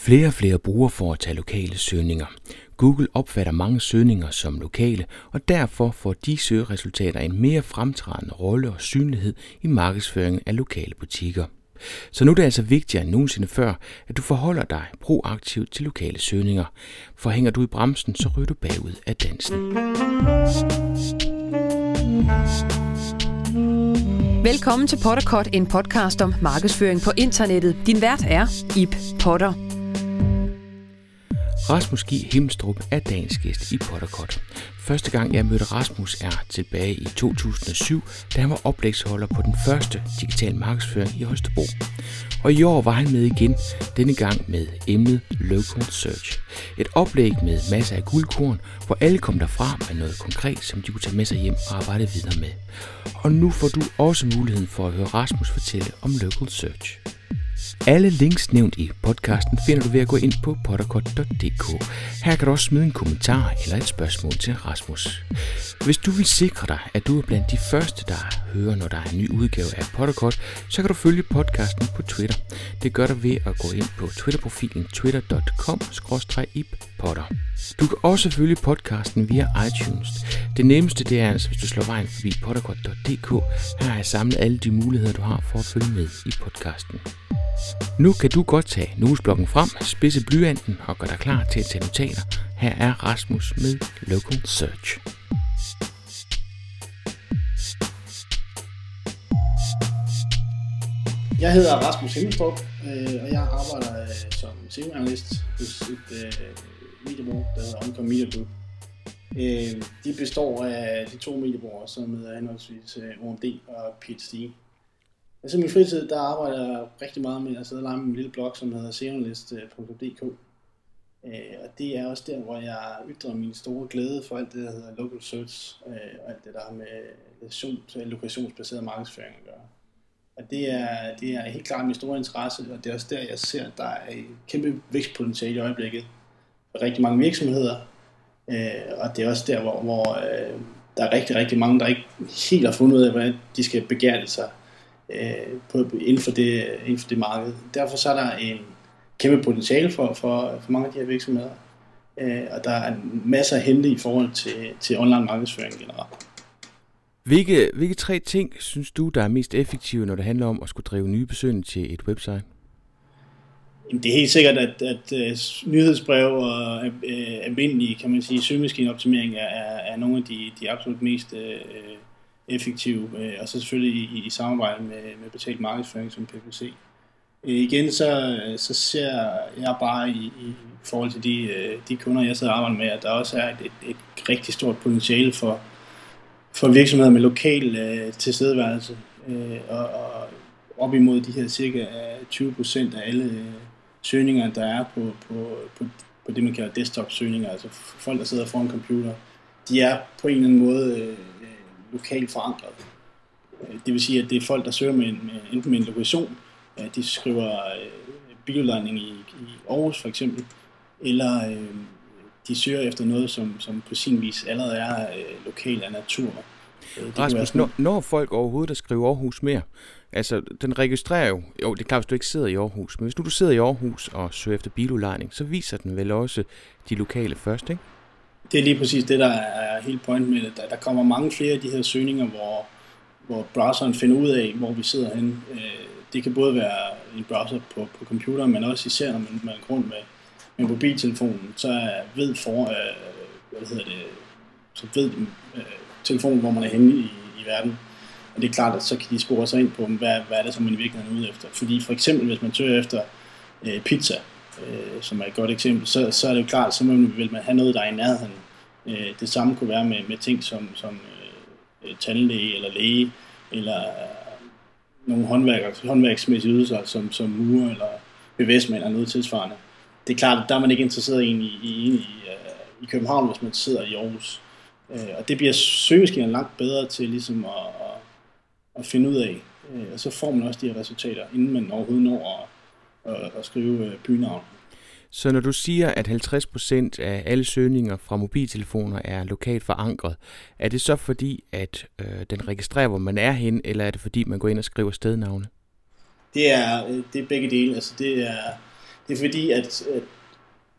Flere og flere brugere foretager lokale søgninger. Google opfatter mange søgninger som lokale, og derfor får de søgeresultater en mere fremtrædende rolle og synlighed i markedsføringen af lokale butikker. Så nu er det altså vigtigere end nogensinde før, at du forholder dig proaktivt til lokale søgninger. For hænger du i bremsen, så ryger du bagud af dansen. Velkommen til Potterkort, en podcast om markedsføring på internettet. Din vært er Ip Potter. Rasmus G. Himstrup er dagens gæst i Potterkort. Første gang jeg mødte Rasmus er tilbage i 2007, da han var oplægsholder på den første digital markedsføring i Holstebro. Og i år var han med igen, denne gang med emnet Local Search. Et oplæg med masser af guldkorn, hvor alle kom derfra med noget konkret, som de kunne tage med sig hjem og arbejde videre med. Og nu får du også muligheden for at høre Rasmus fortælle om Local Search. Alle links nævnt i podcasten finder du ved at gå ind på potterkort.dk. Her kan du også smide en kommentar eller et spørgsmål til Rasmus. Hvis du vil sikre dig, at du er blandt de første, der hører, når der er en ny udgave af Potterkort, så kan du følge podcasten på Twitter. Det gør du ved at gå ind på Twitter-profilen twitter.com-ippotter. Du kan også følge podcasten via iTunes. Det nemmeste det er altså, hvis du slår vejen forbi potterkort.dk. Her har jeg samlet alle de muligheder, du har for at følge med i podcasten. Nu kan du godt tage notesblokken frem, spidse blyanten og gøre dig klar til at tage notater. Her er Rasmus med Local Search. Jeg hedder Rasmus Himmelstrup, øh, og jeg arbejder øh, som SEO-analyst hos et øh, mediebrug, der hedder Oncom Media Group. De består af de to mediebrugere, som hedder henholdsvis OMD og PhD. Altså i min fritid, der arbejder jeg rigtig meget med at sidde og lege med min lille blog, som hedder serialist.dk. Øh, og det er også der, hvor jeg ytrer min store glæde for alt det, der hedder local search, øh, og alt det, der har med lokationsbaseret markedsføring at gøre. Og det er, det er helt klart min store interesse, og det er også der, jeg ser, at der er et kæmpe vækstpotentiale i øjeblikket for rigtig mange virksomheder. Øh, og det er også der, hvor, hvor der er rigtig, rigtig mange, der ikke helt har fundet ud af, hvordan de skal begære sig øh, på, inden, for det, inden for det marked. Derfor så er der en kæmpe potentiale for, for, for mange af de her virksomheder. Øh, og der er masser at hente i forhold til, til online markedsføring generelt. Hvilke, hvilke tre ting synes du, der er mest effektive, når det handler om at skulle drive nye besøgende til et website? Jamen, det er helt sikkert, at, at, at nyhedsbrev og uh, almindelig, kan man sige, søgemaskineoptimering er, er, nogle af de, de absolut mest uh, effektiv, øh, og så selvfølgelig i, i samarbejde med, med betalt markedsføring som PPC. Øh, igen så, så ser jeg bare i, i forhold til de, øh, de kunder, jeg sidder og arbejder med, at der også er et, et, et rigtig stort potentiale for, for virksomheder med lokal øh, tilstedeværelse, øh, og, og op imod de her cirka øh, 20 procent af alle øh, søgninger, der er på, på, på, på det, man kalder desktop-søgninger, altså folk, der sidder foran en computer, de er på en eller anden måde øh, lokalt forankret. Det vil sige, at det er folk, der søger med, en, med enten med en lokation, de skriver øh, biludlejning i, i Aarhus for eksempel, eller øh, de søger efter noget, som, som på sin vis allerede er øh, lokal af natur. Det Rasmus, når, når folk overhovedet der skriver Aarhus mere, altså den registrerer jo, jo det er klart, hvis du ikke sidder i Aarhus, men hvis nu du sidder i Aarhus og søger efter biludlejning, så viser den vel også de lokale først, ikke? Det er lige præcis det, der er helt point med det. Der, der kommer mange flere af de her søgninger, hvor, hvor browseren finder ud af, hvor vi sidder henne. Øh, det kan både være en browser på, på computeren, men også især, når man, man er grund med, med mobiltelefonen, så ved for, øh, hvad hedder det, så ved øh, telefonen, hvor man er henne i, i verden. Og det er klart, at så kan de spore sig ind på, hvad, hvad er det, som man i virkeligheden er ude efter. Fordi for eksempel, hvis man søger efter øh, pizza, øh, som er et godt eksempel, så, så er det jo klart, så vil man have noget, der er i nærheden. Øh, det samme kunne være med, med ting som, som øh, tandlæge eller læge, eller øh, nogle håndværker, håndværksmæssige ydelser, som, som murer eller bevægsmænd eller noget tilsvarende det er klart, at der er man ikke interesseret i, i, i, i, øh, i København, hvis man sidder i Aarhus. Øh, og det bliver søgemaskinerne langt bedre til ligesom at, at, at finde ud af. Øh, og så får man også de her resultater, inden man overhovedet når at, at, at skrive øh, bynavn. Så når du siger, at 50% af alle søgninger fra mobiltelefoner er lokalt forankret, er det så fordi, at øh, den registrerer, hvor man er hen, eller er det fordi, man går ind og skriver stednavne? Det er, øh, det er begge dele. Altså det er, Det er fordi, at, at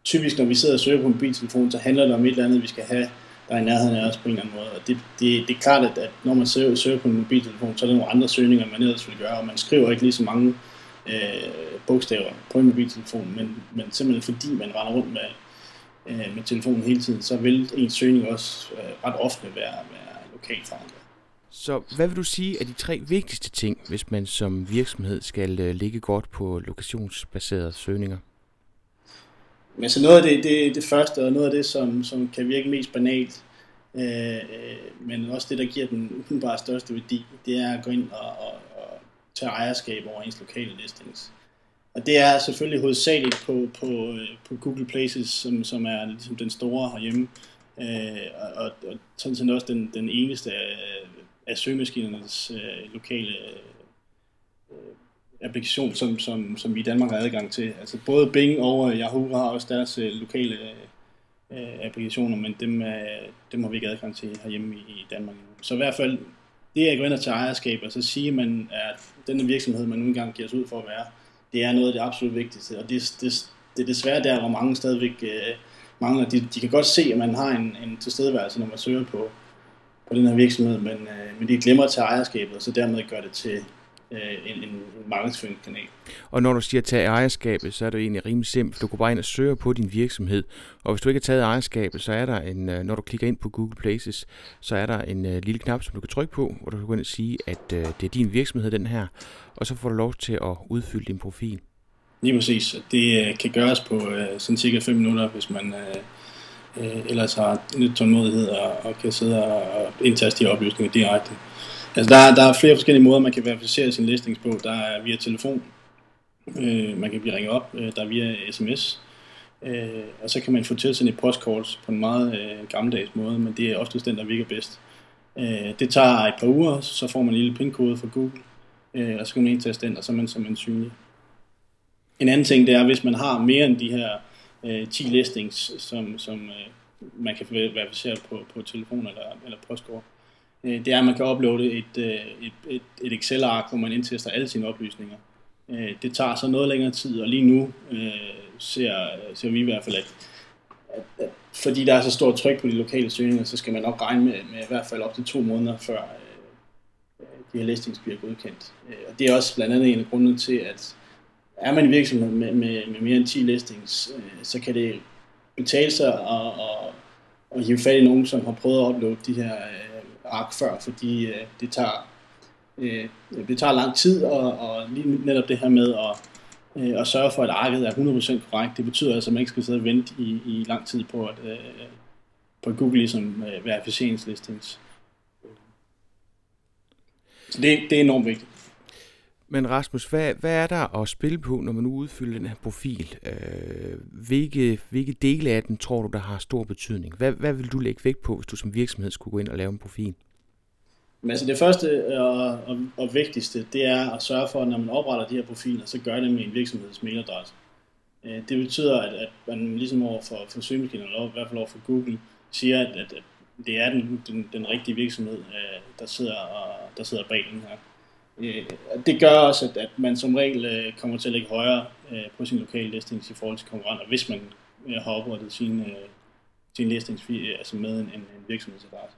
typisk når vi sidder og søger på mobiltelefon, så handler det om et eller andet, vi skal have, der er i nærheden af os på en eller anden måde. Og det, det, det er klart, at, at når man søger, søger på en mobiltelefon, så er der nogle andre søgninger, man ellers vil gøre, og man skriver ikke lige så mange øh, bogstaver på en mobiltelefon, men, men simpelthen fordi man render rundt med, øh, med telefonen hele tiden, så vil ens søgning også øh, ret ofte være, være lokalt forankret. Så hvad vil du sige er de tre vigtigste ting, hvis man som virksomhed skal øh, ligge godt på lokationsbaserede søgninger? Men så noget af det, det, det første, og noget af det, som, som kan virke mest banalt, øh, men også det, der giver den bare største værdi, det er at gå ind og, og tage ejerskab over ens lokale listings. Og det er selvfølgelig hovedsageligt på, på, øh, på Google Places, som, som er ligesom den store herhjemme, øh, og, og sådan set også den, den eneste af, af søgemaskinernes øh, lokale øh, applikation, som, som, som vi i Danmark har adgang til. Altså både Bing og Yahoo har også deres øh, lokale øh, applikationer, men dem, øh, dem har vi ikke adgang til herhjemme i, i Danmark. Så i hvert fald, det at gå ind og tage ejerskab, og så sige, man at den virksomhed, man nu engang giver sig ud for at være, det er noget af det absolut vigtigste. Og det, det, det er desværre der, hvor mange stadigvæk øh, mangler. De, de kan godt se, at man har en, en tilstedeværelse, når man søger på, på den her virksomhed, men, øh, men de glemmer at tage ejerskabet, og så dermed gør det til øh, en, en markedsføringskanal. Og når du siger tage ejerskabet, så er det egentlig rimelig simpelt. Du går bare ind og søger på din virksomhed, og hvis du ikke har taget ejerskabet, så er der en, øh, når du klikker ind på Google Places, så er der en uh, lille knap, som du kan trykke på, hvor du kan gå ind og sige, at uh, det er din virksomhed, den her, og så får du lov til at udfylde din profil. Lige præcis. Det kan gøres på sådan cirka 5 minutter, hvis man uh, uh, ellers har lidt tålmodighed og, og kan sidde og, og indtaste de oplysninger direkte. Altså der, der er flere forskellige måder, man kan verificere sin listings på. Der er via telefon, øh, man kan blive ringet op, øh, der er via sms, øh, og så kan man få tilsendt et postkort på en meget øh, gammeldags måde, men det er oftest den, der virker bedst. Øh, det tager et par uger, så får man en lille pindkode fra Google, øh, og så kan man indtaste den, og så er man som en synlig. En anden ting, det er, hvis man har mere end de her øh, 10 listings, som, som øh, man kan verificere på, på telefon eller, eller postkort, øh, Øh, det er, at man kan uploade et, øh, et, et, et Excel-ark, hvor man indtester alle sine oplysninger. Øh, det tager så noget længere tid, og lige nu øh, ser, ser vi i hvert fald, at, at, at fordi der er så stort tryk på de lokale søgninger, så skal man nok regne med, med i hvert fald op til to måneder før øh, de her listings bliver godkendt. Og det er også blandt andet en af grundene til, at er man i virksomhed med, med, med mere end 10 listings, så kan det betale sig at, at, at hive fat i nogen, som har prøvet at uploade de her ark før, fordi øh, det tager øh, det tager lang tid, og, og lige netop det her med at, øh, at sørge for, at arket er 100% korrekt, det betyder altså, at man ikke skal sidde og vente i, i lang tid på, at, øh, på Google ligesom øh, verificeringslistings. Så det, det er enormt vigtigt. Men Rasmus, hvad, hvad er der at spille på, når man nu udfylder den her profil? Øh, hvilke, hvilke dele af den tror du, der har stor betydning? Hvad, hvad vil du lægge vægt på, hvis du som virksomhed skulle gå ind og lave en profil? Men altså det første og, og, og vigtigste, det er at sørge for, at når man opretter de her profiler, så gør det med en virksomheds mailadresse. Øh, det betyder, at, at man ligesom over for, for søgemaskinen, eller i hvert fald over for Google, siger, at, at, det er den, den, den rigtige virksomhed, øh, der sidder, og, der sidder bag den her. Øh, det gør også, at, at man som regel øh, kommer til at ligge højere øh, på sin lokale listings i forhold til konkurrenter, hvis man øh, har oprettet sin, øh, sin listings øh, altså med en, en virksomhedsadresse.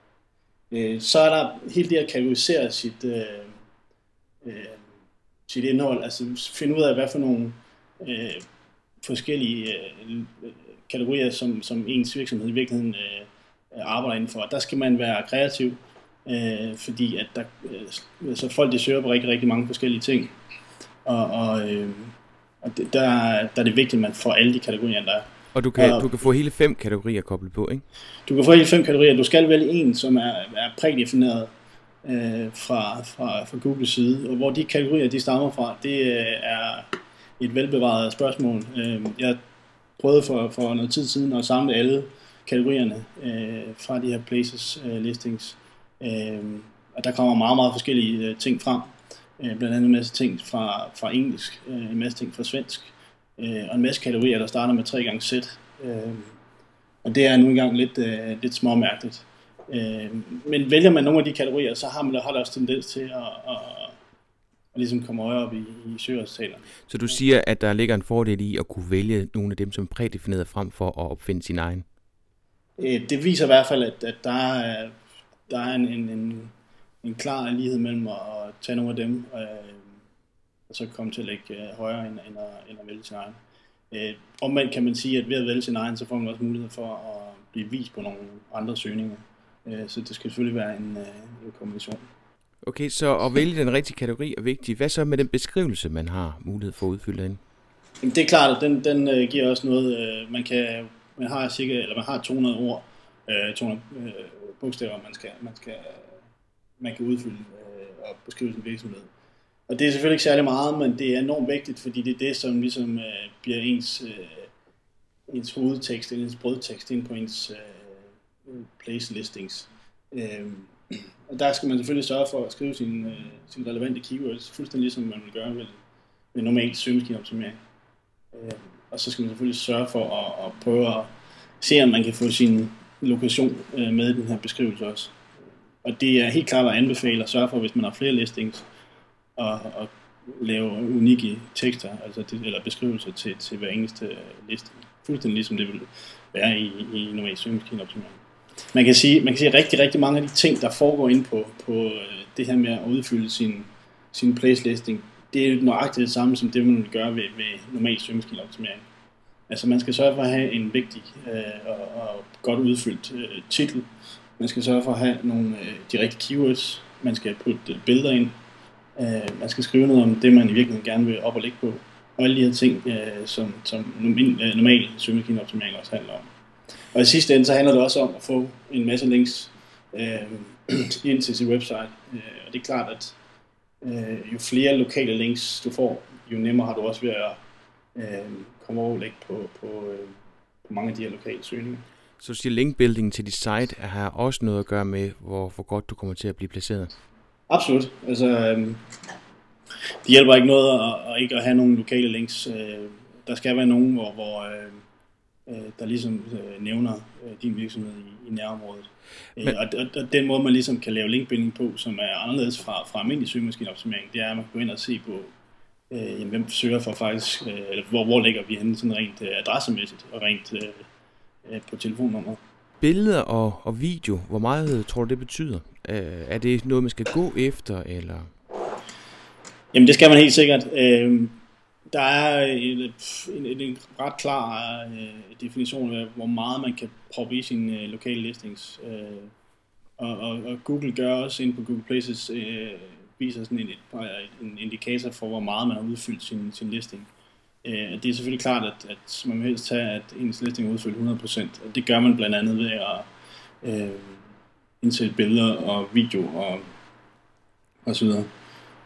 Øh, så er der helt det at kategorisere sit, øh, øh, sit indhold, altså finde ud af, hvad for nogle øh, forskellige øh, kategorier, som, som ens virksomhed i virkeligheden øh, arbejder indenfor. Der skal man være kreativ, øh, fordi at der, øh, altså folk de søger på rigtig, rigtig mange forskellige ting, og, og, øh, og det, der, der er det vigtigt, at man får alle de kategorier, der er. Og du kan, og, du kan få hele fem kategorier koblet på, ikke? Du kan få hele fem kategorier. Du skal vælge en, som er, er prædefineret øh, fra, fra, fra Googles side, og hvor de kategorier, de stammer fra, det øh, er et velbevaret spørgsmål. Øh, jeg prøvede for, for noget tid siden at samle alle kategorierne øh, fra de her places øh, listings, Øh, og der kommer meget, meget forskellige øh, ting frem. Øh, blandt andet en masse ting fra, fra engelsk, øh, en masse ting fra svensk, øh, og en masse kategorier, der starter med 3 gange sæt. Øh, og det er nu engang lidt, øh, lidt småmærkeligt. Øh, men vælger man nogle af de kategorier, så har man har det også tendens til at, at, og ligesom kommer højere op i, i søgeresultaterne. Så du siger, at der ligger en fordel i at kunne vælge nogle af dem, som er prædefineret frem for at opfinde sin egen? Det viser i hvert fald, at, at der er, der er en, en, en, en klar lighed mellem at, at tage nogle af dem, øh, og så komme til at lægge øh, højere end, end, at, end at vælge sin egen. Øh, omvendt kan man sige, at ved at vælge sin egen, så får man også mulighed for at blive vist på nogle andre søgninger. Øh, så det skal selvfølgelig være en, øh, en kombination. Okay, så at vælge den rigtige kategori er vigtigt. Hvad så med den beskrivelse, man har mulighed for at udfylde ind? Jamen, det er klart, at den, den uh, giver også noget. Uh, man, kan, man, har cirka, eller man har 200 ord, øh, 200 øh, bogstaver, man, skal, man, skal, man kan udfylde øh, og beskrive sin virksomhed. Og det er selvfølgelig ikke særlig meget, men det er enormt vigtigt, fordi det er det, som ligesom øh, bliver ens, øh, ens hovedtekst, ens brødtekst ind på ens øh, place listings. Øh, og der skal man selvfølgelig sørge for at skrive sine, øh, sin relevante keywords, fuldstændig ligesom man vil gøre ved, ved normalt søgemaskineoptimering. Øh, og så skal man selvfølgelig sørge for at, at prøve at se, om man kan få sin lokation øh, med i den her beskrivelse også. Og det er helt klart at anbefale at sørge for, hvis man har flere listings, og, og lave unikke tekster, altså det, eller beskrivelser til, til hver eneste listing. Fuldstændig ligesom det vil være i, i normal søgemaskineoptimering man kan sige, man kan sige at rigtig, rigtig mange af de ting, der foregår ind på, på øh, det her med at udfylde sin, sin place listing, det er nøjagtigt det samme som det, man vil gøre ved, ved normal søgemaskineoptimering. Altså man skal sørge for at have en vigtig øh, og, og godt udfyldt øh, titel. Man skal sørge for at have nogle øh, de rigtige keywords. Man skal putte øh, billeder ind. Øh, man skal skrive noget om det, man i virkeligheden gerne vil op og ligge på. Og alle de her ting, øh, som, som øh, normal søgemaskineoptimering også handler om. Og i sidste ende, så handler det også om at få en masse links øh, ind til sit website. Øh, og det er klart, at øh, jo flere lokale links du får, jo nemmere har du også ved at øh, komme overlæg på, på, øh, på mange af de her lokale søgninger. Så siger linkbuilding til dit site har også noget at gøre med, hvor, hvor godt du kommer til at blive placeret? Absolut. Altså, øh, det hjælper ikke noget at, at ikke at have nogle lokale links. Øh, der skal være nogen, hvor, hvor øh, øh, der ligesom øh, nævner øh, din virksomhed i, i nærområdet. Øh, Men... Og, og, og den måde, man ligesom kan lave linkbinding på, som er anderledes fra, fra almindelig søgemaskineoptimering, det er, at man kan gå ind og se på, øh, hvem søger for faktisk, øh, eller hvor, hvor ligger vi henne sådan rent øh, adressemæssigt og rent øh, øh, på telefonnummer. Billeder og, og video, hvor meget tror du det betyder? Øh, er det noget, man skal gå efter, eller? Jamen det skal man helt sikkert. Øh, der er en, en, en ret klar øh, definition af, hvor meget man kan proppe i sine øh, lokale listings. Øh, og, og, og Google gør også ind på Google Places, øh, viser sådan en, øh, en indikator for, hvor meget man har udfyldt sin, sin listing. Øh, det er selvfølgelig klart, at, at man vil helst tage, at ens listing er udfyldt 100%. Og det gør man blandt andet ved at øh, indsætte billeder og video og, og så videre.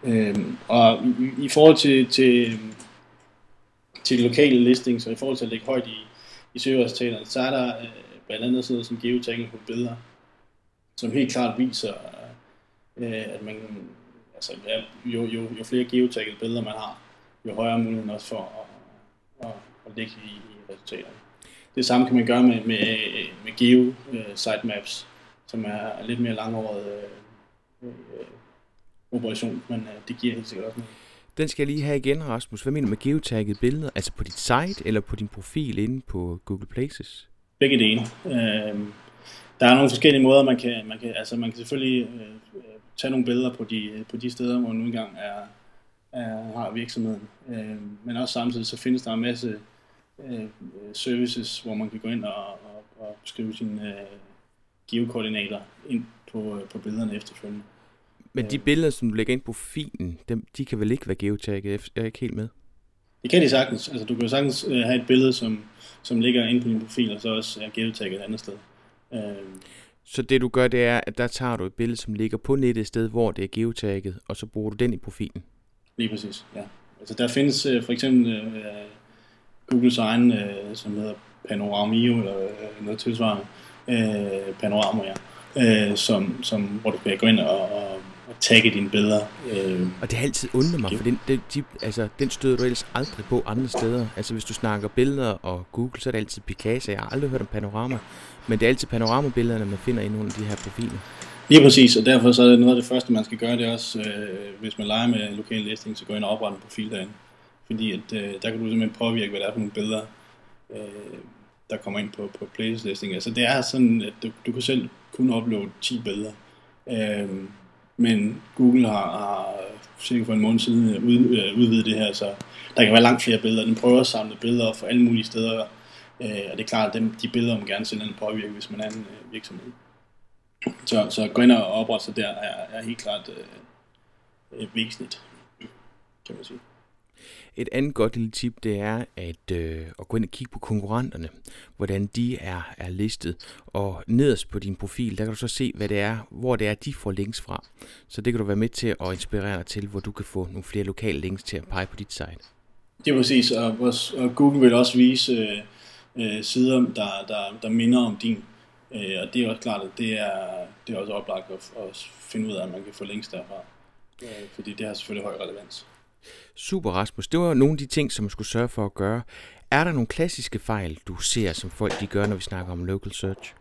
Øh, og i, i forhold til, til til lokale listings, og i forhold til at lægge højt i, i søgeresultaterne, så er der øh, blandt andet sådan noget som geotagging på billeder, som helt klart viser, øh, at man, altså, ja, jo, jo, jo flere geotaggede billeder man har, jo højere muligheden også for at, at, at ligge i, i resultaterne. Det samme kan man gøre med, med, med geo uh, sitemaps, som er lidt mere langåret uh, uh, operation, men uh, det giver helt sikkert også noget. Den skal jeg lige have igen, Rasmus. Hvad mener du med geotaggede billeder? Altså på dit site eller på din profil inde på Google Places? Begge dele. Øh, der er nogle forskellige måder, man kan, man kan, altså man kan selvfølgelig øh, tage nogle billeder på de, på de steder, hvor man nu engang er, er, har virksomheden. Øh, men også samtidig så findes der en masse øh, services, hvor man kan gå ind og, og, og skrive sine øh, geokoordinater ind på, på billederne efterfølgende. Men de billeder, som du lægger ind på filen, dem, de kan vel ikke være geotagget? Jeg er ikke helt med. Det kan de sagtens. Altså, du kan jo sagtens øh, have et billede, som, som ligger inde på din profil, og så også er geotagget et andet sted. Øh. Så det du gør, det er, at der tager du et billede, som ligger på nettet et sted, hvor det er geotagget, og så bruger du den i profilen? Lige præcis, ja. Altså, der findes øh, for eksempel øh, Googles egen, øh, som hedder Panoramio, eller øh, noget tilsvarende, øh, Panorama, ja, øh, som, som, hvor du kan gå ind og, og at tagge dine billeder. Øh, og det har altid undret mig, for den, den, de, altså, den støder du ellers aldrig på andre steder. Altså hvis du snakker billeder og Google, så er det altid Picasa. Jeg har aldrig hørt om panorama, men det er altid panoramabillederne, man finder i nogle af de her profiler. Lige præcis, og derfor så er det noget af det første, man skal gøre, det er også, øh, hvis man leger med lokal listing, så gå ind og oprette en profil derinde. Fordi at, øh, der kan du simpelthen påvirke, hvad der er for nogle billeder, øh, der kommer ind på, på playlist listing. Altså det er sådan, at du, du kan selv kun uploade 10 billeder. Øh, men Google har, har cirka for en måned siden øh, ud, øh, udvidet det her, så der kan være langt flere billeder. Den prøver at samle billeder fra alle mulige steder, øh, og det er klart, at dem, de billeder man gerne sende påvirke, hvis man er en øh, virksomhed. Så, så gå ind og oprette sig der er, er helt klart øh, væsentligt, kan man sige. Et andet godt lille tip, det er at, øh, at gå ind og kigge på konkurrenterne, hvordan de er, er listet. Og nederst på din profil, der kan du så se, hvad det er, hvor det er, de får links fra. Så det kan du være med til at inspirere dig til, hvor du kan få nogle flere lokale links til at pege på dit site. Det er præcis, og, og Google vil også vise øh, øh, sider, der, der, der minder om din. Øh, og det er også klart, at det er, det er også oplagt at, at finde ud af, at man kan få links derfra. Øh, fordi det har selvfølgelig høj relevans. Super Rasmus, det var nogle af de ting, som man skulle sørge for at gøre. Er der nogle klassiske fejl, du ser, som folk de gør, når vi snakker om local search?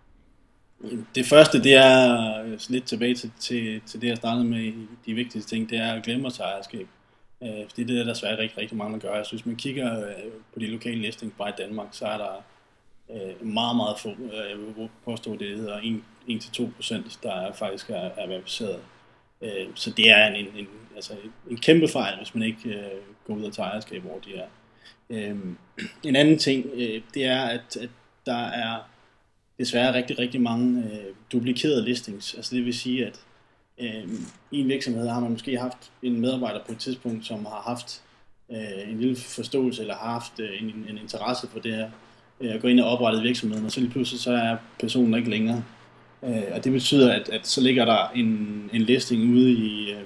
Det første, det er øh, lidt tilbage til, til, til det, jeg startede med, de vigtigste ting, det er at glemme at tage ejerskab. Øh, det er det, der svært rigtig, rigtig mange gør. Jeg synes, hvis man kigger øh, på de lokale listings bare i Danmark, så er der øh, meget, meget få, øh, jeg vil påstå, det hedder 1-2 procent, der faktisk er, er verificeret. Øh, så det er en, en, altså en kæmpe fejl, hvis man ikke øh, går ud og tager ejerskab hvor de er. Øh, en anden ting, øh, det er, at, at der er desværre rigtig, rigtig mange øh, duplikerede listings. Altså det vil sige, at øh, i en virksomhed har man måske haft en medarbejder på et tidspunkt, som har haft øh, en lille forståelse eller har haft øh, en, en interesse for det her, øh, at gå ind og oprette virksomheden, og så lige pludselig så er personen ikke længere. Øh, og det betyder, at, at så ligger der en, en listing ude i, øh,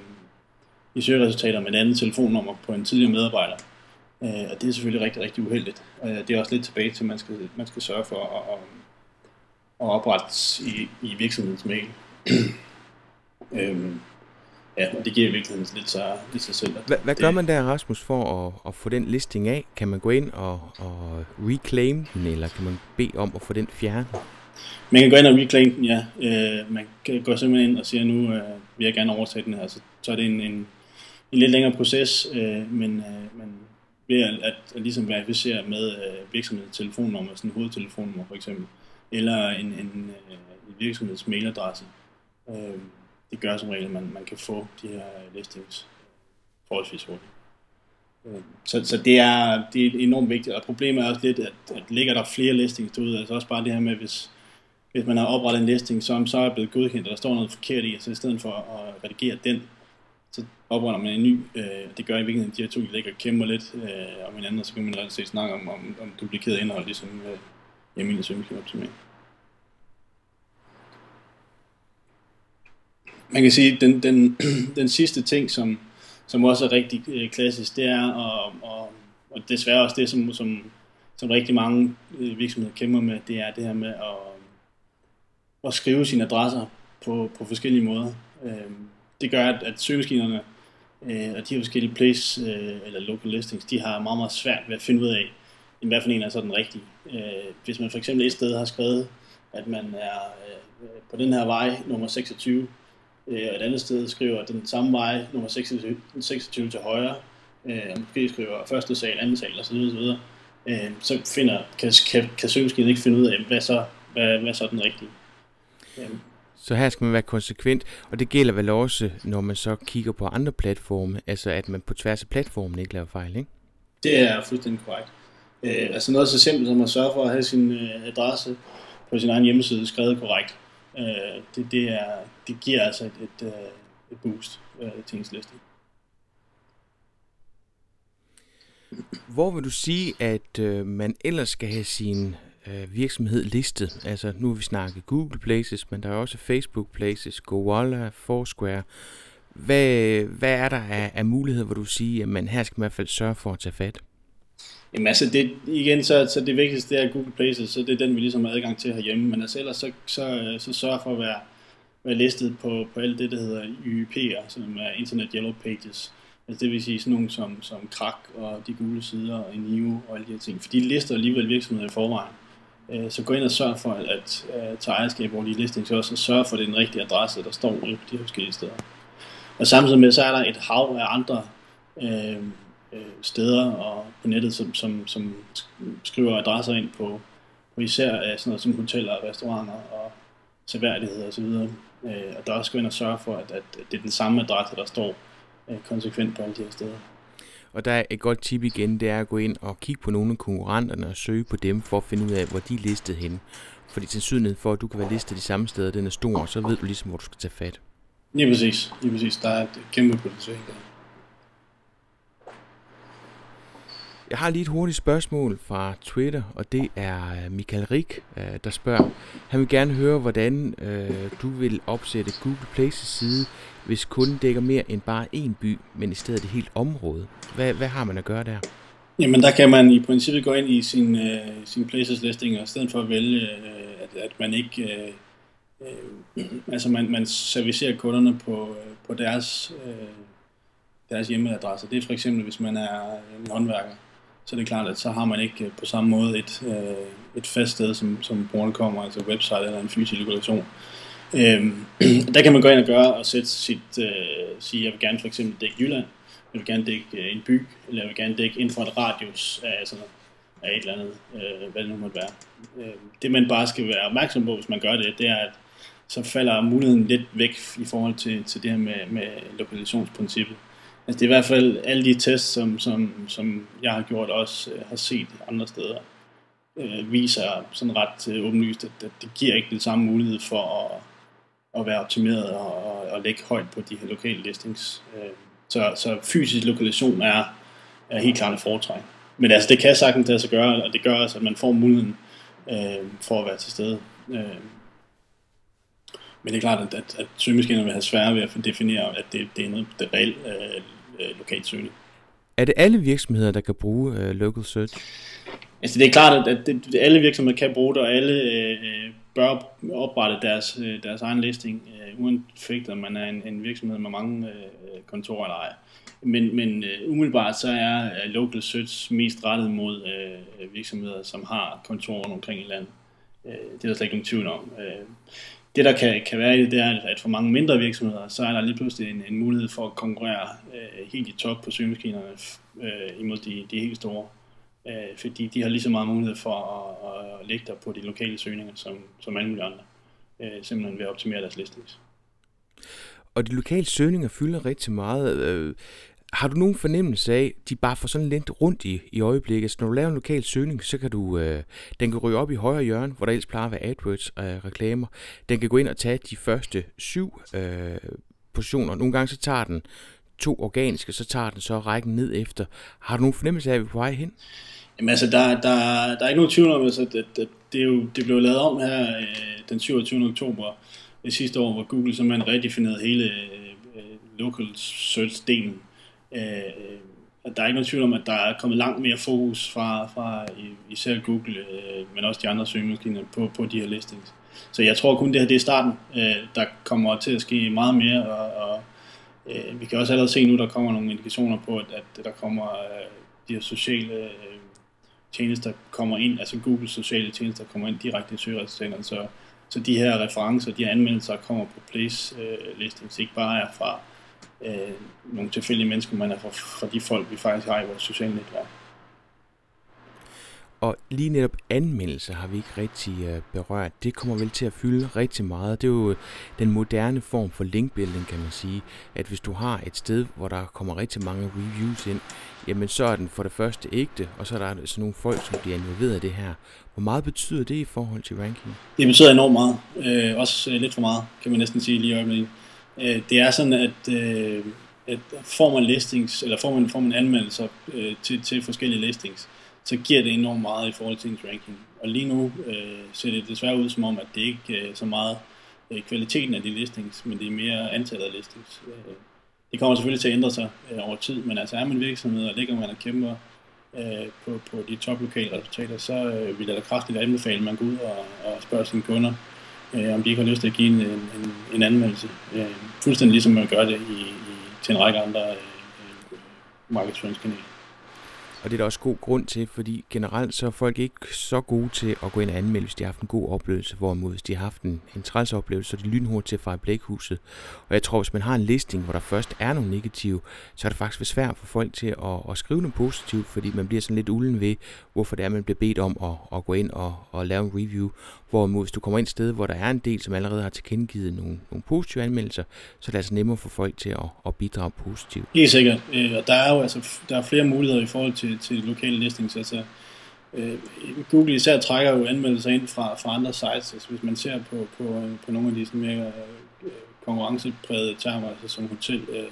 i søgeresultater med et andet telefonnummer på en tidligere medarbejder. Øh, og det er selvfølgelig rigtig, rigtig uheldigt. Og det er også lidt tilbage til, at man skal, man skal sørge for at, at, at oprette i, i virksomhedens mail. øhm, ja, og det giver i virkeligheden lidt så lidt sig selv. Hvad, hvad gør man der, Rasmus, for at, at få den listing af? Kan man gå ind og, og reclaim den, eller kan man bede om at få den fjernet? Man kan gå ind og reclaim den, ja. Øh, man kan gå simpelthen ind og sige, at nu øh, vil jeg gerne overtage den her. Så, så er det en, en, en lidt længere proces, øh, men, øh, men ved at, at, at ligesom verificere med øh, virksomhedens telefonnummer, sådan en hovedtelefonnummer for eksempel, eller en, en, øh, en virksomheds mailadresse. Øh, det gør som regel, at man, man kan få de her øh, listings forholdsvis hurtigt. Øh, så, så det, er, det er enormt vigtigt, og problemet er også lidt, at, at ligger der flere listings derude, altså også bare det her med, hvis, hvis man har oprettet en listing, som så er blevet godkendt, og der står noget forkert i, så i stedet for at redigere den, så opretter man en ny. Øh, det gør i virkeligheden, de her to de ligger og kæmper lidt øh, om hinanden, og så kan man rent set snakke om, om, om duplikeret indhold, ligesom øh, Emilie almindelig optimering. Man kan sige, at den, den, den sidste ting, som, som også er rigtig øh, klassisk, det er, og, og, og desværre også det, som, som, som rigtig mange øh, virksomheder kæmper med, det er det her med at, at skrive sine adresser på, på forskellige måder. Øh, det gør, at, at søgemaskinerne øh, og de her forskellige place øh, eller local listings, de har meget, meget svært ved at finde ud af, hvad for en er så den rigtige. Øh, hvis man for eksempel et sted har skrevet, at man er øh, på den her vej, nummer 26, øh, og et andet sted skriver den samme vej, nummer 26, 26 til højre, øh, og måske skriver første sal, anden sal osv., osv. Øh, så finder, kan, kan, kan søgemaskinen ikke finde ud af, hvad så, hvad, hvad så er den rigtige. Så her skal man være konsekvent, og det gælder vel også, når man så kigger på andre platforme, altså at man på tværs af platformen ikke laver fejl, ikke? Det er fuldstændig korrekt. Øh, altså noget så simpelt som at sørge for at have sin øh, adresse på sin egen hjemmeside skrevet korrekt. Øh, det, det, er, det giver altså et, et, øh, et boost øh, til ens liste. Hvor vil du sige, at øh, man ellers skal have sin øh, virksomhed listet. Altså nu har vi snakket Google Places, men der er også Facebook Places, Gowalla, Foursquare. Hvad, hvad er der af, af muligheder, hvor du siger, at man her skal man i hvert fald sørge for at tage fat? Jamen altså, det, igen, så, så det vigtigste det er Google Places, så det er den, vi ligesom har adgang til herhjemme. Men altså ellers, så, så, så sørg for at være, være listet på, på alt det, der hedder YP'er, som er Internet Yellow Pages. Altså det vil sige sådan nogle som, som Krak og de gule sider og Enio og alle de her ting. For de lister alligevel virksomheder i forvejen. Øh, så gå ind og sørg for at, at, at tage ejerskab over de listings også, og sørg for, at det er den rigtige adresse, der står på de forskellige steder. Og samtidig med, så er der et hav af andre øh, øh steder og på nettet, som, som, som skriver adresser ind på, på især øh, sådan noget som hoteller, restauranter og seværdigheder osv. Og der også gå ind og sørge for, at, at det er den samme adresse, der står øh, konsekvent på alle de her steder. Og der er et godt tip igen, det er at gå ind og kigge på nogle af konkurrenterne og søge på dem for at finde ud af, hvor de er listet hen. Fordi sandsynligheden for, at du kan være listet de samme steder, den er stor, så ved du ligesom, hvor du skal tage fat. Lige præcis. Lige præcis. Der er et kæmpe potentiale der. Jeg har lige et hurtigt spørgsmål fra Twitter, og det er øh, Michael Rik, øh, der spørger. Han vil gerne høre, hvordan øh, du vil opsætte Google Places side, hvis kunden dækker mere end bare én by, men i stedet et helt område. Hvad, hvad har man at gøre der? Jamen der kan man i princippet gå ind i sin, øh, sin places listing, og i stedet for at vælge, øh, at, at man ikke... Øh, øh, altså man, man servicerer kunderne på, øh, på deres, øh, deres hjemmeadresse. Det er for eksempel, hvis man er en håndværker så det er klart, at så har man ikke øh, på samme måde et, øh, et fast sted, som, som brugerne kommer, altså website eller en fysisk lokation. Øhm, der kan man gå ind og gøre og sætte sit, øh, sige, jeg vil gerne for eksempel dække Jylland, jeg vil gerne dække øh, en by, eller jeg vil gerne dække inden for et radius af, sådan, af et eller andet, øh, hvad det nu måtte være. Øh, det man bare skal være opmærksom på, hvis man gør det, det er, at så falder muligheden lidt væk i forhold til, til det her med, med lokalisationsprincippet. Altså det er i hvert fald alle de tests, som, som, som jeg har gjort, også øh, har set andre steder, øh, viser sådan ret øh, åbenlyst, at, at det giver ikke den samme mulighed for at, at være optimeret og, og, og lægge højt på de her lokale listings. Øh, så, så fysisk lokalisation er, er helt klart et foretræk. Men altså, det kan sagtens lade sig gøre, og det gør altså, at man får muligheden øh, for at være til stede. Øh, men det er klart, at, at, at søgemaskinerne vil have svært ved at definere, at det, det er noget, det reelt øh, øh, lokalt søgning. Er det alle virksomheder, der kan bruge øh, local search? Altså det er klart, at det, alle virksomheder kan bruge det, og alle øh, bør oprette deres, øh, deres egen listing, øh, uanset om man er en, en virksomhed med mange øh, kontorer eller ej. Men, men øh, umiddelbart så er øh, local search mest rettet mod øh, virksomheder, som har kontorer omkring i landet. Øh, det er der slet ikke nogen tvivl om. Øh, det, der kan, kan være i det, det er, at for mange mindre virksomheder, så er der lige pludselig en, en mulighed for at konkurrere øh, helt i top på søgemaskinerne øh, imod de, de helt store. Øh, fordi de har lige så meget mulighed for at, at lægge der på de lokale søgninger, som, som alle mulige andre. Øh, simpelthen ved at optimere deres listings. Og de lokale søgninger fylder rigtig meget. Øh, har du nogen fornemmelse af, de bare får sådan lidt rundt i, i øjeblikket? Så når du laver en lokal søgning, så kan du, øh, den kan ryge op i højre hjørne, hvor der ellers plejer at være AdWords-reklamer. Øh, den kan gå ind og tage de første syv øh, positioner. Nogle gange så tager den to organiske, så tager den så rækken ned efter. Har du nogen fornemmelse af, at vi er på vej hen? Jamen altså, der, der, der er ikke nogen tvivl om, altså, at, at det, er jo, det blev lavet om her øh, den 27. oktober sidste år, hvor Google simpelthen redefinerede hele øh, øh local search-delen Øh, at der er ikke noget tvivl om, at der er kommet langt mere fokus fra, fra især Google, øh, men også de andre søgemaskiner på, på de her listings. Så jeg tror kun, det her det er starten. Øh, der kommer til at ske meget mere, og, og øh, vi kan også allerede se nu, der kommer nogle indikationer på, at, at der kommer øh, de her sociale øh, tjenester kommer ind, altså Googles sociale tjenester kommer ind direkte i søgeresultaterne, så, så de her referencer, de her anmeldelser kommer på place øh, listings, ikke bare er fra øh, nogle tilfældige mennesker, man er for, for de folk, vi faktisk har i vores sociale netværk. Og lige netop anmeldelse har vi ikke rigtig øh, berørt. Det kommer vel til at fylde rigtig meget. Det er jo den moderne form for linkbuilding, kan man sige. At hvis du har et sted, hvor der kommer rigtig mange reviews ind, jamen så er den for det første ægte, og så er der sådan nogle folk, som bliver involveret i det her. Hvor meget betyder det i forhold til ranking? Det betyder enormt meget. Øh, også øh, lidt for meget, kan man næsten sige lige i øjeblikket. Øh, det er sådan, at, øh, at får man listings, eller får man, får man anmeldelser øh, til, til forskellige listings, så giver det enormt meget i forhold til ens ranking. Og lige nu øh, ser det desværre ud som om, at det ikke er så meget øh, kvaliteten af de listings, men det er mere antallet af listings. Øh, det kommer selvfølgelig til at ændre sig øh, over tid, men altså er man virksomhed og ligger man og kæmper øh, på, på de toplokale resultater, så øh, vil jeg da kraftigt anbefale, at man går ud og, og spørger sine kunder, øh, om de ikke har lyst til at give en, en, en anmeldelse. Øh, fuldstændig ligesom man gør det i, i, til en række andre øh, øh markedsføringskanaler. Og det er der også god grund til, fordi generelt så er folk ikke så gode til at gå ind og anmelde, hvis de har haft en god oplevelse, hvorimod hvis de har haft en, en træls oplevelse, så er de lynhurtigt til at fejre blækhuset. Og jeg tror, hvis man har en listing, hvor der først er nogle negative, så er det faktisk svært for folk til at, at skrive noget positivt, fordi man bliver sådan lidt ulden ved, hvorfor det er, man bliver bedt om at, at gå ind og, og lave en review. Hvorimod hvis du kommer ind et sted, hvor der er en del, som allerede har tilkendegivet nogle, nogle positive anmeldelser, så er det altså nemmere for folk til at, at bidrage positivt. Helt sikkert. Øh, og der er jo altså der er flere muligheder i forhold til, til lokale listings. Altså, øh, Google især trækker jo anmeldelser ind fra, fra andre sites. Altså, hvis man ser på, på, øh, på nogle af de sådan mere øh, konkurrenceprægede termer, altså som hotel øh,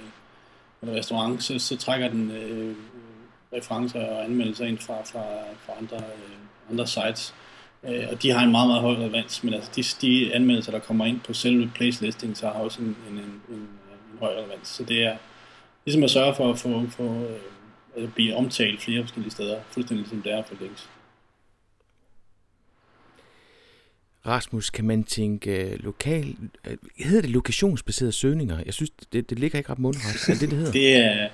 eller restaurant, så, så trækker den øh, referencer og anmeldelser ind fra, fra, fra andre, øh, andre sites. Øh, og de har en meget, meget høj relevans, men altså de, de anmeldelser, der kommer ind på selve place listing, så har også en, en, en, en, en høj relevans. Så det er ligesom at sørge for at få, få øh, at blive omtalt flere forskellige steder, fuldstændig ligesom det er for links. Rasmus, kan man tænke uh, lokal... Uh, hedder det lokationsbaserede søgninger? Jeg synes, det, det ligger ikke ret mundret. Er det, det hedder? det er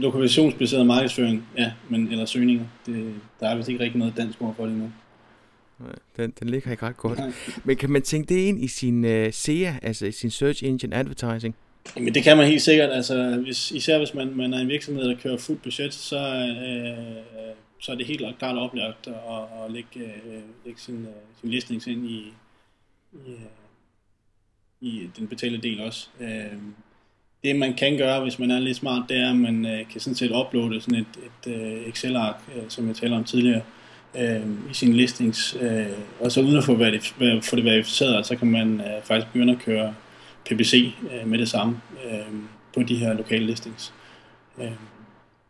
lokationsbaseret markedsføring, ja, men, eller søgninger. Det, der er vist ikke rigtig noget dansk ord for det nu. Den, den ligger ikke ret godt. Nej. Men kan man tænke det ind i sin uh, SEA, altså i sin Search Engine Advertising? Jamen det kan man helt sikkert, altså hvis, især hvis man, man er en virksomhed, der kører fuldt budget, så, øh, så er det helt klart oplagt at, at lægge, øh, lægge sin, øh, sin listings ind i, i, øh, i den betalte del også. Øh, det man kan gøre, hvis man er lidt smart, det er, at man øh, kan sådan set uploade sådan et, et øh, Excel-ark, øh, som jeg talte om tidligere, øh, i sin listings, øh, og så uden at få, få det verificeret, så kan man øh, faktisk begynde at køre PPC øh, med det samme øh, på de her lokale listings. Øh,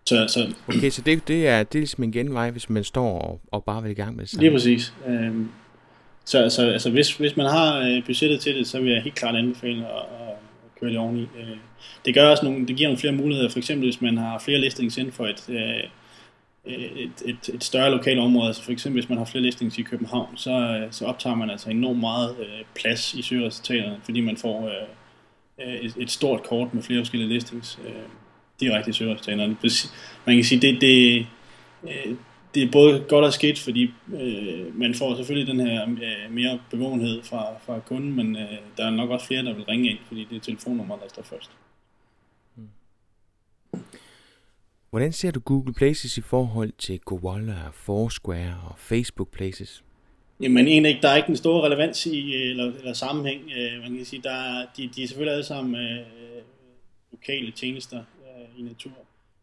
så, så, okay, så det, det, er, det er ligesom en genvej, hvis man står og, og bare vil i gang med det samme. Lige præcis. Øh, så så altså, hvis, hvis man har øh, budgettet til det, så vil jeg helt klart anbefale at, at køre det oveni. Øh, det gør også nogle, det giver nogle flere muligheder. For eksempel hvis man har flere listings inden for et, øh, Øh, et, et, et større lokalt område, altså for eksempel hvis man har flere listings i København, så, øh, så optager man altså enormt meget øh, plads i søgeresultaterne, fordi man får øh, øh, et, et stort kort med flere forskellige listings øh, direkte i søgeresultaterne. Man kan sige, det, det, øh, det er både godt og skidt, fordi øh, man får selvfølgelig den her øh, mere bevågenhed fra, fra kunden, men øh, der er nok også flere, der vil ringe ind, fordi det er telefonnummeret, der står først. Hvordan ser du Google Places i forhold til Gowalla, Foursquare og Facebook Places? Jamen egentlig, der er ikke en stor relevans i, eller, eller sammenhæng. Øh, man kan sige, der, de, de er selvfølgelig alle sammen øh, lokale tjenester øh, i natur.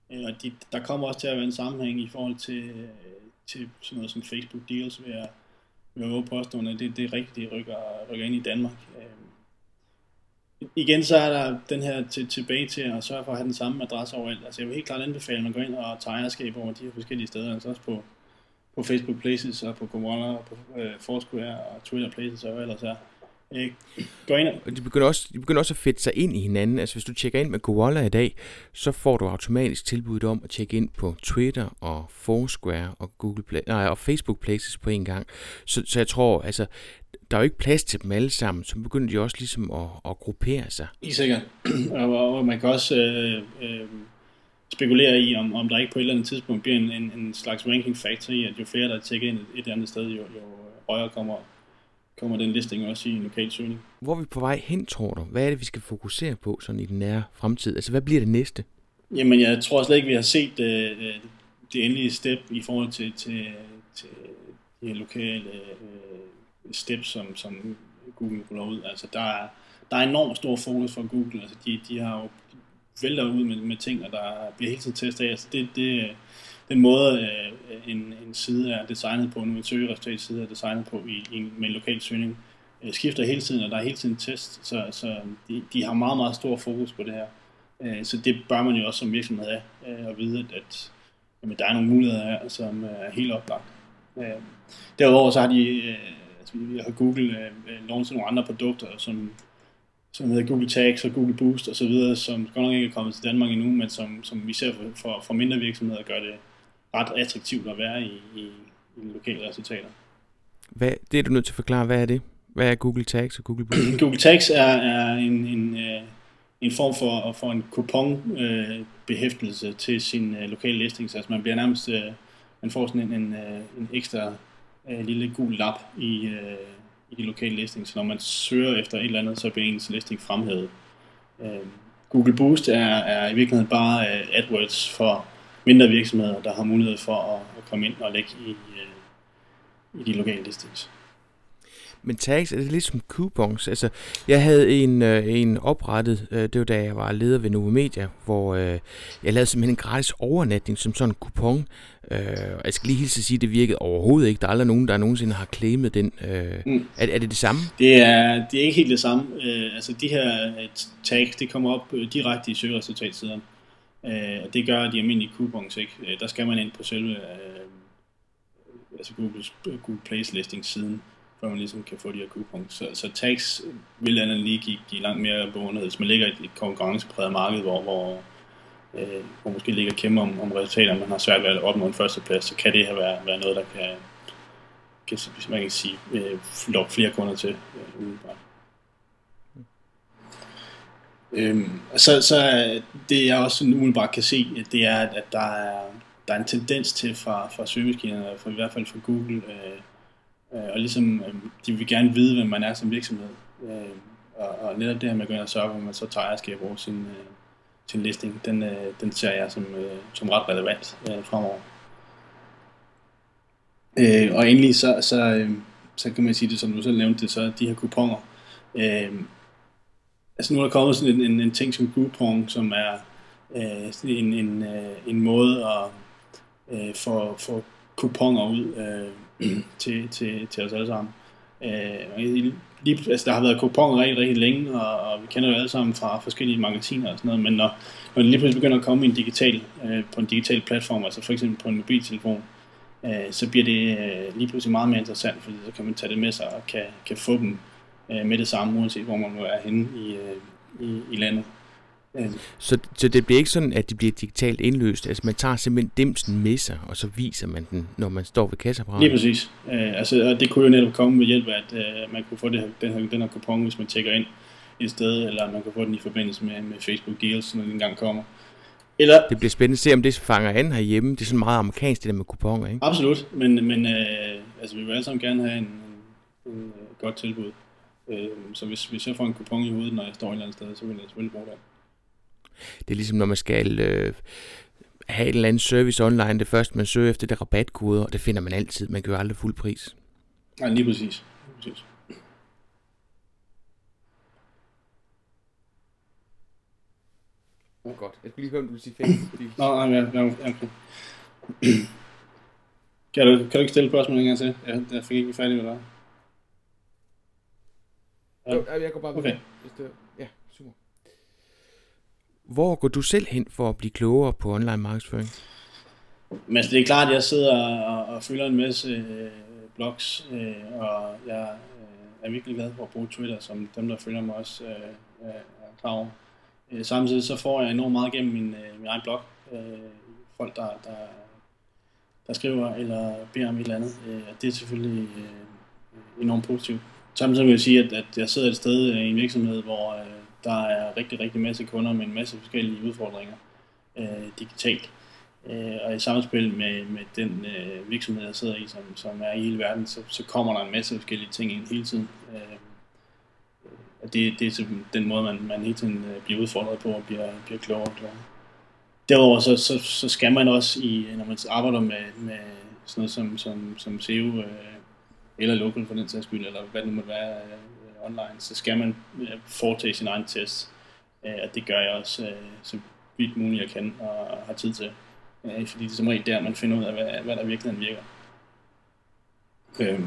Og de, der kommer også til at være en sammenhæng i forhold til, øh, til sådan noget som Facebook Deals, ved at, ved at påstående, det, det er rigtigt, det rykker, rykker ind i Danmark. Øh, igen så er der den her til, tilbage til at sørge for at have den samme adresse overalt. Altså jeg vil helt klart anbefale, at man går ind og tager ejerskab over de her forskellige steder, altså også på, på Facebook Places og på Gomorra og på øh, Foursquare og Twitter Places og hvad ellers er. Øh, gå ind og... De begynder, også, de begynder også at fedte sig ind i hinanden. Altså hvis du tjekker ind med Koala i dag, så får du automatisk tilbuddet om at tjekke ind på Twitter og Foursquare og, Google Play, nej, og Facebook Places på en gang. Så, så jeg tror, altså, der er jo ikke plads til dem alle sammen, så begynder de også ligesom at, at gruppere sig. I sikkert. og, og man kan også øh, øh, spekulere i, om, om der ikke på et eller andet tidspunkt bliver en, en, en slags ranking factor i, at jo flere der tjekker ind et, et andet sted, jo, jo højere kommer, kommer den listing også i en lokal søgning. Hvor er vi på vej hen, tror du? Hvad er det, vi skal fokusere på sådan i den nære fremtid? Altså, hvad bliver det næste? Jamen, jeg tror slet ikke, vi har set øh, det endelige step i forhold til, til, til de lokale øh, steps, som, som Google ruller ud. Altså, der er, der er enormt stor fokus fra Google. Altså, de, de har jo vælter ud med, med ting, og der bliver hele tiden testet af. Altså, det, det, den måde, øh, en, en side er designet på, nu en søgeresultatside er designet på i, i, med en lokal søgning, øh, skifter hele tiden, og der er hele tiden test, så, så de, de har meget, meget stor fokus på det her. Øh, så det bør man jo også som virksomhed have, øh, at vide, at, at jamen, der er nogle muligheder her, som er helt oplagt. Øh, derudover så har de øh, altså, vi har Google øh, øh launchet nogle andre produkter, som, som hedder Google Tags og Google Boost osv., som godt nok ikke er kommet til Danmark endnu, men som, som vi ser for, for, for mindre virksomheder gør det ret attraktivt at være i, i, i lokale resultater. Hvad, det er du nødt til at forklare, hvad er det? Hvad er Google Tags og Google Boost? Google Tags er, er en, en, øh, en form for, for en kupon øh, behæftelse til sin øh, lokale listings. Altså man bliver nærmest, øh, man får sådan en, en, øh, en ekstra øh, lille gul lap i, øh, i de lokale listings. Så når man søger efter et eller andet, så bliver ens listing fremhævet. Øh, Google Boost er, er i virkeligheden bare øh, AdWords for mindre virksomheder, der har mulighed for at, at komme ind og lægge i, øh, i de lokale listings. Men tags er det lidt som coupons. Altså, jeg havde en, øh, en oprettet, øh, det var da jeg var leder ved Nova Media, hvor øh, jeg lavede simpelthen en gratis overnatning som sådan en coupon. Øh, jeg skal lige hilse at sige, at det virkede overhovedet ikke. Der er aldrig nogen, der nogensinde har claimet den. Øh, mm. er, er det det samme? Det er, det er ikke helt det samme. Øh, altså de her tags, det kommer op direkte i søgeresultatsiden. Øh, og det gør de almindelige coupons ikke. Øh, der skal man ind på selve øh, altså Googles, Google Plays listing siden før man ligesom kan få de her coupons. Så, så tags vil andet lige give, give langt mere bevågenhed, Hvis man ligger i et konkurrencepræget marked, hvor, hvor, øh, hvor måske ligger kæmpe om, om resultater, man har svært ved at opnå en førsteplads, så kan det her være, være noget, der kan, kan man kan sige, øh, lokke flere kunder til øh, udenbart. Øhm, så, så det jeg også umiddelbart kan se, det er, at der er, der er en tendens til fra, fra søgemaskinerne, for i hvert fald fra Google, øh, Øh, og ligesom, øh, de vil gerne vide, hvem man er som virksomhed. Øh, og, og netop det her med at gå ind og sørge, hvor man så tager ejerskab over sin, øh, sin listing, den, øh, den ser jeg som, øh, som ret relevant øh, fremover. Øh, og endelig så, så, øh, så kan man sige det, som du selv nævnte så de her kuponer. Øh, altså nu er der kommet sådan en, en, en ting som coupon, som er øh, en, en, øh, en måde at øh, få, få kuponer ud. Øh, til, til, til os alle sammen. Øh, lige, altså, der har været kuponer rigtig, rigtig længe, og, og vi kender jo alle sammen fra forskellige magasiner og sådan noget, men når, når det lige pludselig begynder at komme i en digital, øh, på en digital platform, altså for eksempel på en mobiltelefon, øh, så bliver det øh, lige pludselig meget mere interessant, fordi så kan man tage det med sig og kan, kan få dem øh, med det samme, uanset hvor man nu er henne i, øh, i, i landet. Så, så det bliver ikke sådan, at de bliver digitalt indløst. Altså man tager simpelthen dimsen med sig, og så viser man den, når man står ved kasseapparatet. Lige præcis. Uh, altså, det kunne jo netop komme ved hjælp af, at uh, man kunne få det her, den, her, den her kupon, hvis man tjekker ind et sted, eller man kan få den i forbindelse med, med Facebook Deals, når den engang kommer. Eller, det bliver spændende at se, om det fanger an herhjemme. Det er sådan meget amerikansk, det der med kuponer, ikke? Absolut, men, men uh, altså, vi vil alle sammen gerne have en, en, en godt tilbud. Uh, så hvis, hvis jeg får en kupon i hovedet, når jeg står et eller andet sted, så vil jeg selvfølgelig bruge det. Det er ligesom, når man skal øh, have en eller anden service online. Det første, man søger efter, det er rabatkoder, og det finder man altid. Man kan jo aldrig fuld pris. Nej, lige præcis. Lige præcis. Oh, godt. Jeg skulle lige høre, om du vil sige Facebook. Nå, nej, ja, ja, okay. kan, du, kan du ikke stille spørgsmål en gang til? Jeg, jeg fik ikke færdig med dig. Ja. Jeg går bare okay. Hvis hvor går du selv hen for at blive klogere på online markedsføring? Men altså, det er klart, at jeg sidder og, og følger en masse øh, blogs, øh, og jeg øh, er virkelig glad for at bruge Twitter, som dem, der følger mig også øh, er klar over. Øh, samtidig så får jeg enormt meget gennem min, øh, min egen blog. Øh, folk, der, der, der skriver eller beder om et eller andet. Øh, det er selvfølgelig øh, enormt positivt. Samtidig vil jeg sige, at, at jeg sidder et sted øh, i en virksomhed, hvor øh, der er rigtig, rigtig masse kunder med en masse forskellige udfordringer øh, digitalt. Øh, og i samspil med, med den øh, virksomhed, jeg sidder i, som, som er i hele verden, så, så kommer der en masse forskellige ting ind hele tiden. Øh, og det, det er den måde, man, man hele tiden øh, bliver udfordret på og bliver, bliver klogere og klogere. Derudover så, så, så skal man også, i, når man arbejder med, med sådan noget som, som, som SEO, øh, eller local for den sags skyld, eller hvad det nu måtte være, øh, online, så skal man øh, foretage sin egen test. Øh, og det gør jeg også øh, så vidt muligt jeg kan og har tid til. Øh, fordi det er som regel der, man finder ud af, hvad, hvad der virkelig virker. Øh,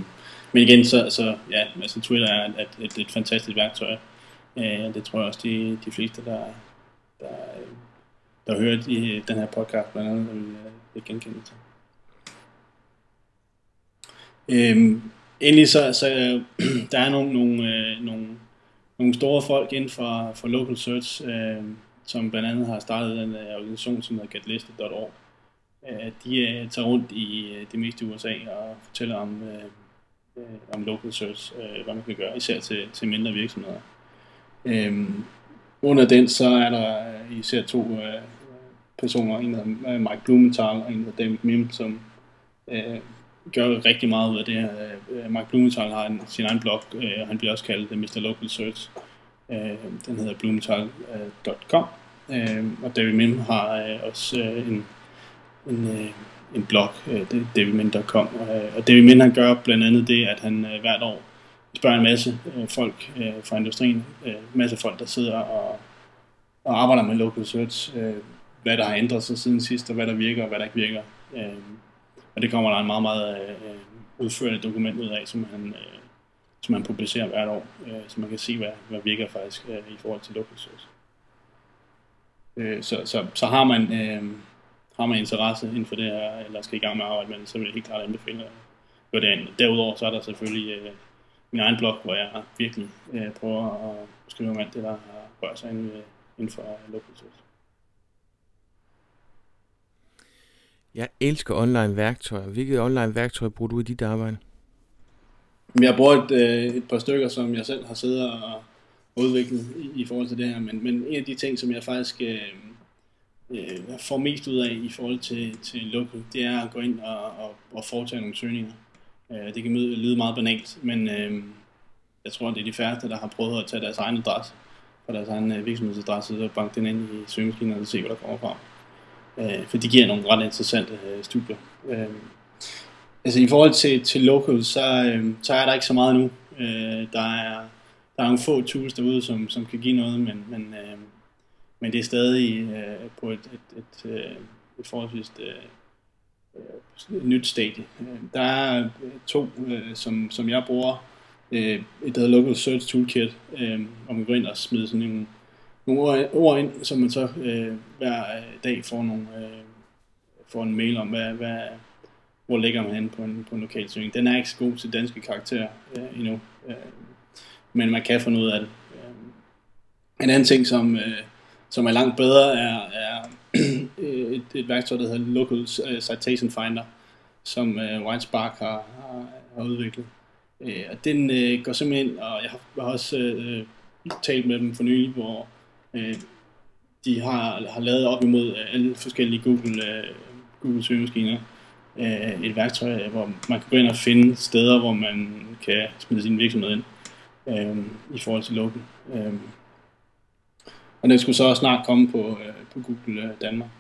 men igen, så, så ja, altså Twitter er et, et, et fantastisk værktøj. Øh, det tror jeg også, de, de fleste, der, der, der hører de, den her podcast, blandt andet, vil, øh, vil genkende til. Øhm, endelig så, så der er nogle, nogle, øh, nogle, nogle store folk inden for, for local search, øh, som blandt andet har startet en øh, organisation, som hedder getlisted.org. Øh, de øh, tager rundt i øh, det meste i USA og fortæller om, øh, øh, om local search, øh, hvad man kan gøre, især til, til mindre virksomheder. Øh, under den, så er der øh, især to øh, personer, en hedder øh, Mike Blumenthal og en hedder David Mim, som øh, gør rigtig meget ud af det her. Øh, Blumenthal har en, sin egen blog, øh, han bliver også kaldt Mr. Local Search. Øh, den hedder blumenthal.com. Øh, og David Mim har øh, også øh, en, en, øh, en blog, øh, davidmin.com. Øh, og David Min han gør blandt andet det, at han øh, hvert år spørger en masse øh, folk øh, fra industrien, øh, en masse folk, der sidder og, og arbejder med local search, øh, hvad der har ændret sig siden sidst, og hvad der virker og hvad der ikke virker. Øh, og det kommer der en meget, meget øh, udførende dokument ud af, som han, øh, som han publicerer hvert år, øh, så man kan se, hvad, hvad virker faktisk øh, i forhold til local source. Øh, så, så, så har man øh, har man interesse inden for det her, eller skal i gang med at arbejde med det, så vil jeg helt klart anbefale øh, at det ind. Derudover så er der selvfølgelig øh, min egen blog, hvor jeg virkelig øh, prøver at skrive om alt det, der rører sig inden, øh, inden for local source. Jeg elsker online værktøjer. Hvilke online værktøjer bruger du i dit arbejde? Jeg bruger et, øh, et par stykker, som jeg selv har siddet og udviklet i, i forhold til det her, men, men en af de ting, som jeg faktisk øh, øh, får mest ud af i forhold til, til local, det er at gå ind og, og, og foretage nogle søgninger. Øh, det kan lyde meget banalt, men øh, jeg tror, det er de færreste, der har prøvet at tage deres egen adresse fra deres egen øh, virksomhedsadresse og banke den ind i søgemaskinen og se, hvad der kommer frem. Øh, for de giver nogle ret interessante øh, studier. Øh, altså i forhold til, til local, så, øh, så er der ikke så meget nu. Øh, der er der er nogle få tools derude, som, som kan give noget, men, men, øh, men det er stadig øh, på et, et, et, et, et forholdsvis øh, nyt stadie. Øh, der er øh, to, øh, som, som jeg bruger, øh, et der hedder Local Search Toolkit, øh, og man går ind og smider sådan en, nogle ord ind, som man så øh, hver øh, dag får, nogle, øh, får en mail om, hvad, hvad, hvor ligger man henne på en, på en lokal søgning. Den er ikke så god til danske karakterer øh, endnu, øh, men man kan få noget af det. Øh, en anden ting, som, øh, som er langt bedre, er, er øh, et, et værktøj, der hedder Local øh, Citation Finder, som øh, Whitespark har, har, har udviklet. Øh, og den øh, går simpelthen, og jeg har, jeg har også øh, talt med dem for nylig, hvor øh, de har, har lavet op imod øh, alle forskellige Google, øh, Google søgemaskiner øh, et værktøj, øh, hvor man kan gå ind og finde steder, hvor man kan smide sin virksomhed ind øh, i forhold til local. Øh, og den skulle så også snart komme på, øh, på Google øh, Danmark.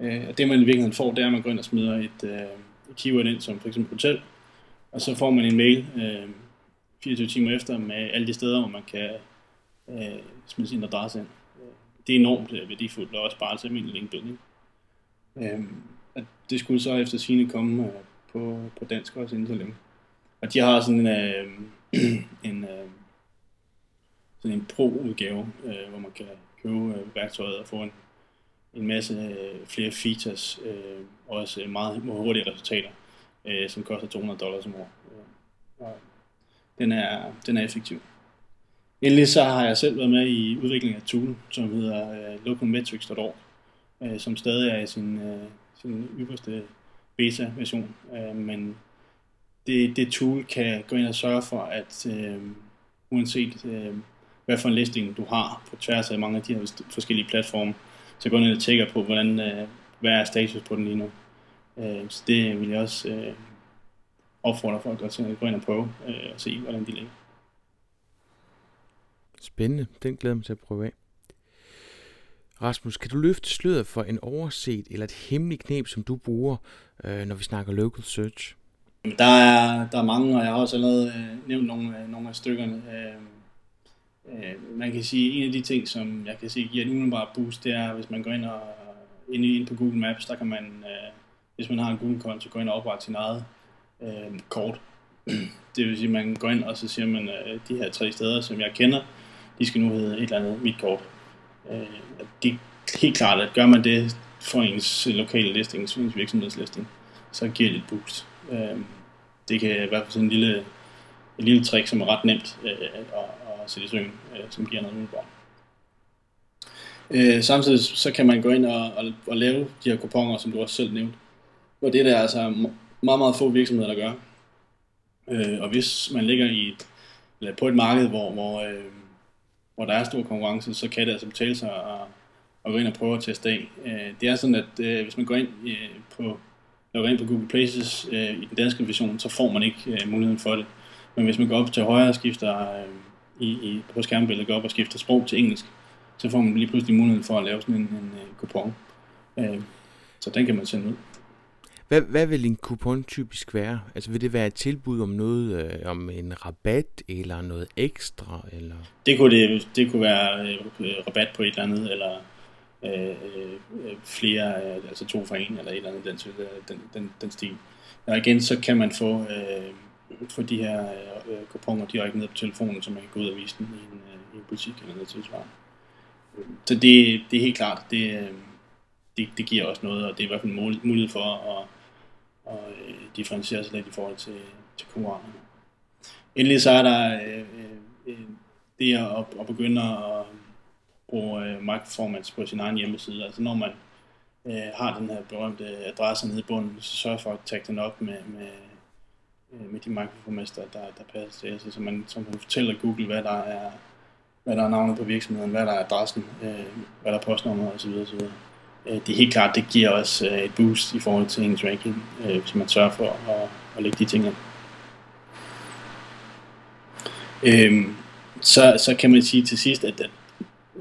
Øh, og det man i virkeligheden får, det er, at man går ind og smider et, øh, et keyword ind, som for eksempel hotel, og så får man en mail øh, 24 timer efter med alle de steder, hvor man kan øh, smide sin adresse ind. Det er enormt øh, værdifuldt, og også bare til almindelig linkbuilding. Øh, at det skulle så efter sine komme øh, på, på dansk også inden så længe. Og de har sådan en, øh, en, øh, sådan en pro-udgave, øh, hvor man kan købe øh, værktøjet og få en, en masse øh, flere features, øh, og også meget meget hurtige resultater, øh, som koster 200 dollars om året. Øh, den er, den er effektiv. Endelig så har jeg selv været med i udviklingen af tool, som hedder øh, localmetrics.org, øh, som stadig er i sin, øh, sin ypperste beta-version, øh, men det, det tool kan gå ind og sørge for, at øh, uanset øh, hvad for en listing du har på tværs af mange af de her forskellige platforme, så gå ind og tjekke på, hvordan, øh, hvad er status på den lige nu. Øh, så det vil jeg også øh, opfordre folk til at gå ind og prøve øh, og se, hvordan de ligger. Spændende. Den glæder mig til at prøve af. Rasmus, kan du løfte sløret for en overset eller et hemmeligt knep, som du bruger, øh, når vi snakker local search? Der er, der er mange, og jeg har også allerede øh, nævnt nogle, øh, nogle af stykkerne. Øh, Øh, man kan sige, en af de ting, som jeg kan sige giver et umiddelbart boost, det er, hvis man går ind og ind, ind på Google Maps, der kan man, øh, hvis man har en Google-konto, gå ind og oprette sin eget øh, kort. Det vil sige, at man går ind, og så siger man, øh, de her tre steder, som jeg kender, de skal nu hedde et eller andet mit kort. Øh, det er helt klart, at gør man det for ens lokale listing, ens virksomhedslisting, så giver det et boost. Øh, det kan i hvert fald sådan en lille, et lille trick, som er ret nemt øh, at, sætte i søen, øh, som giver noget umiddelbart. Øh, samtidig så kan man gå ind og, og, og lave de her kuponer, som du også selv nævnte. Og det er der altså meget, meget få virksomheder, der gør. Øh, og hvis man ligger i eller på et marked, hvor, hvor, øh, hvor der er stor konkurrence, så kan det altså betale sig at, at gå ind og prøve at teste af. Øh, det er sådan, at øh, hvis man går ind øh, på logger ind på Google Places øh, i den danske version, så får man ikke øh, muligheden for det. Men hvis man går op til højre og skifter øh, i, i, på skærmbilledet, går op og skifter sprog til engelsk, så får man lige pludselig muligheden for at lave sådan en, en øh, kupon. Øh, så den kan man sende ud. Hvad, hvad vil en kupon typisk være? Altså vil det være et tilbud om noget, øh, om en rabat eller noget ekstra? Eller? Det kunne det, det kunne være øh, rabat på et eller andet, eller øh, øh, flere, øh, altså to for en, eller et eller andet, den, øh, den, den, den stil. Og igen, så kan man få, øh, få de her øh, kuponer direkte ned på telefonen, så man kan gå ud og vise den i en, øh, i en butik eller noget tilsvarende. Så det, det er helt klart, det, øh, det, det giver også noget, og det er i hvert fald en mulighed for at, og øh, differentiere sig lidt i forhold til, til konkurrenterne. Endelig så er der øh, øh, øh det at, at begynde at bruge øh, microformats på sin egen hjemmeside. Altså når man øh, har den her berømte adresse nede i bunden, så sørg for at tagge den op med, med, øh, med de microformats, der, der, der passer til. Altså, så man, så man fortæller Google, hvad der er hvad der er navnet på virksomheden, hvad der er adressen, øh, hvad der er postnummeret osv. osv. Øh, det er helt klart, det giver os øh, et boost i forhold til ens ranking, øh, hvis man sørger for at, at lægge de ting ind. Øh, så, så kan man sige til sidst, at, at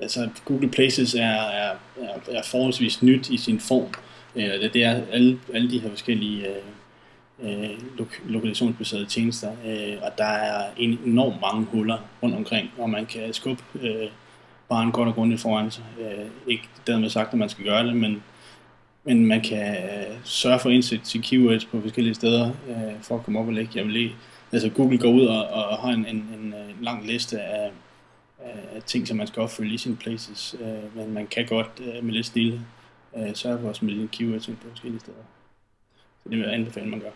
altså Google Places er, er, er, er forholdsvis nyt i sin form. Øh, det er alle, alle de her forskellige øh, øh lok- lokalisationsbaserede tjenester, øh, og der er en enormt mange huller rundt omkring, og man kan skubbe øh, bare godt og grundigt foran sig. Øh, ikke dermed sagt, at man skal gøre det, men, men man kan øh, sørge for at indsætte sine keywords på forskellige steder øh, for at komme op og lægge. Jeg vil lige, altså Google går ud og, og har en, en, en, en lang liste af af ting, som man skal opfylde i sine places, øh, men man kan godt øh, med lidt stille øh, sørge for at smide keywords ind på forskellige steder. Så det vil jeg anbefale, man gør.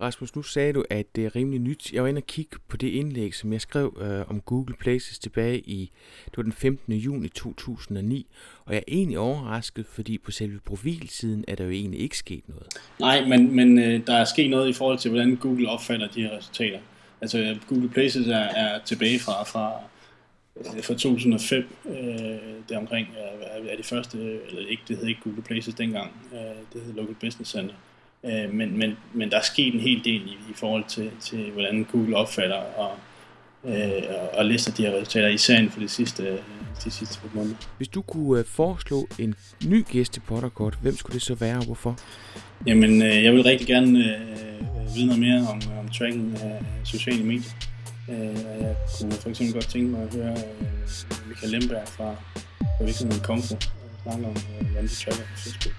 Rasmus, nu sagde du, at det er rimelig nyt. Jeg var inde og kigge på det indlæg, som jeg skrev øh, om Google Places tilbage i det var den 15. juni 2009, og jeg er egentlig overrasket, fordi på selve profilsiden er der jo egentlig ikke sket noget. Nej, men, men øh, der er sket noget i forhold til, hvordan Google opfatter de her resultater. Altså Google Places er, er tilbage fra, fra, øh, fra 2005, øh, der omkring er, øh, er det første, eller ikke, det hed ikke Google Places dengang, øh, det hed Local Business Center. Øh, men, men, men der er sket en hel del i, i forhold til, til, hvordan Google opfatter og, øh, og lister de her resultater, især for de sidste, de sidste par måneder. Hvis du kunne øh, foreslå en ny gæst i Potterkort, hvem skulle det så være og hvorfor? Jamen, øh, jeg vil rigtig gerne øh, vide noget mere om, om tracking af sociale medier. Øh, jeg kunne for eksempel godt tænke mig at høre øh, Michael Lemberg fra, fra virksomheden Kongo snakke om, øh, hvordan de tracker på Facebook.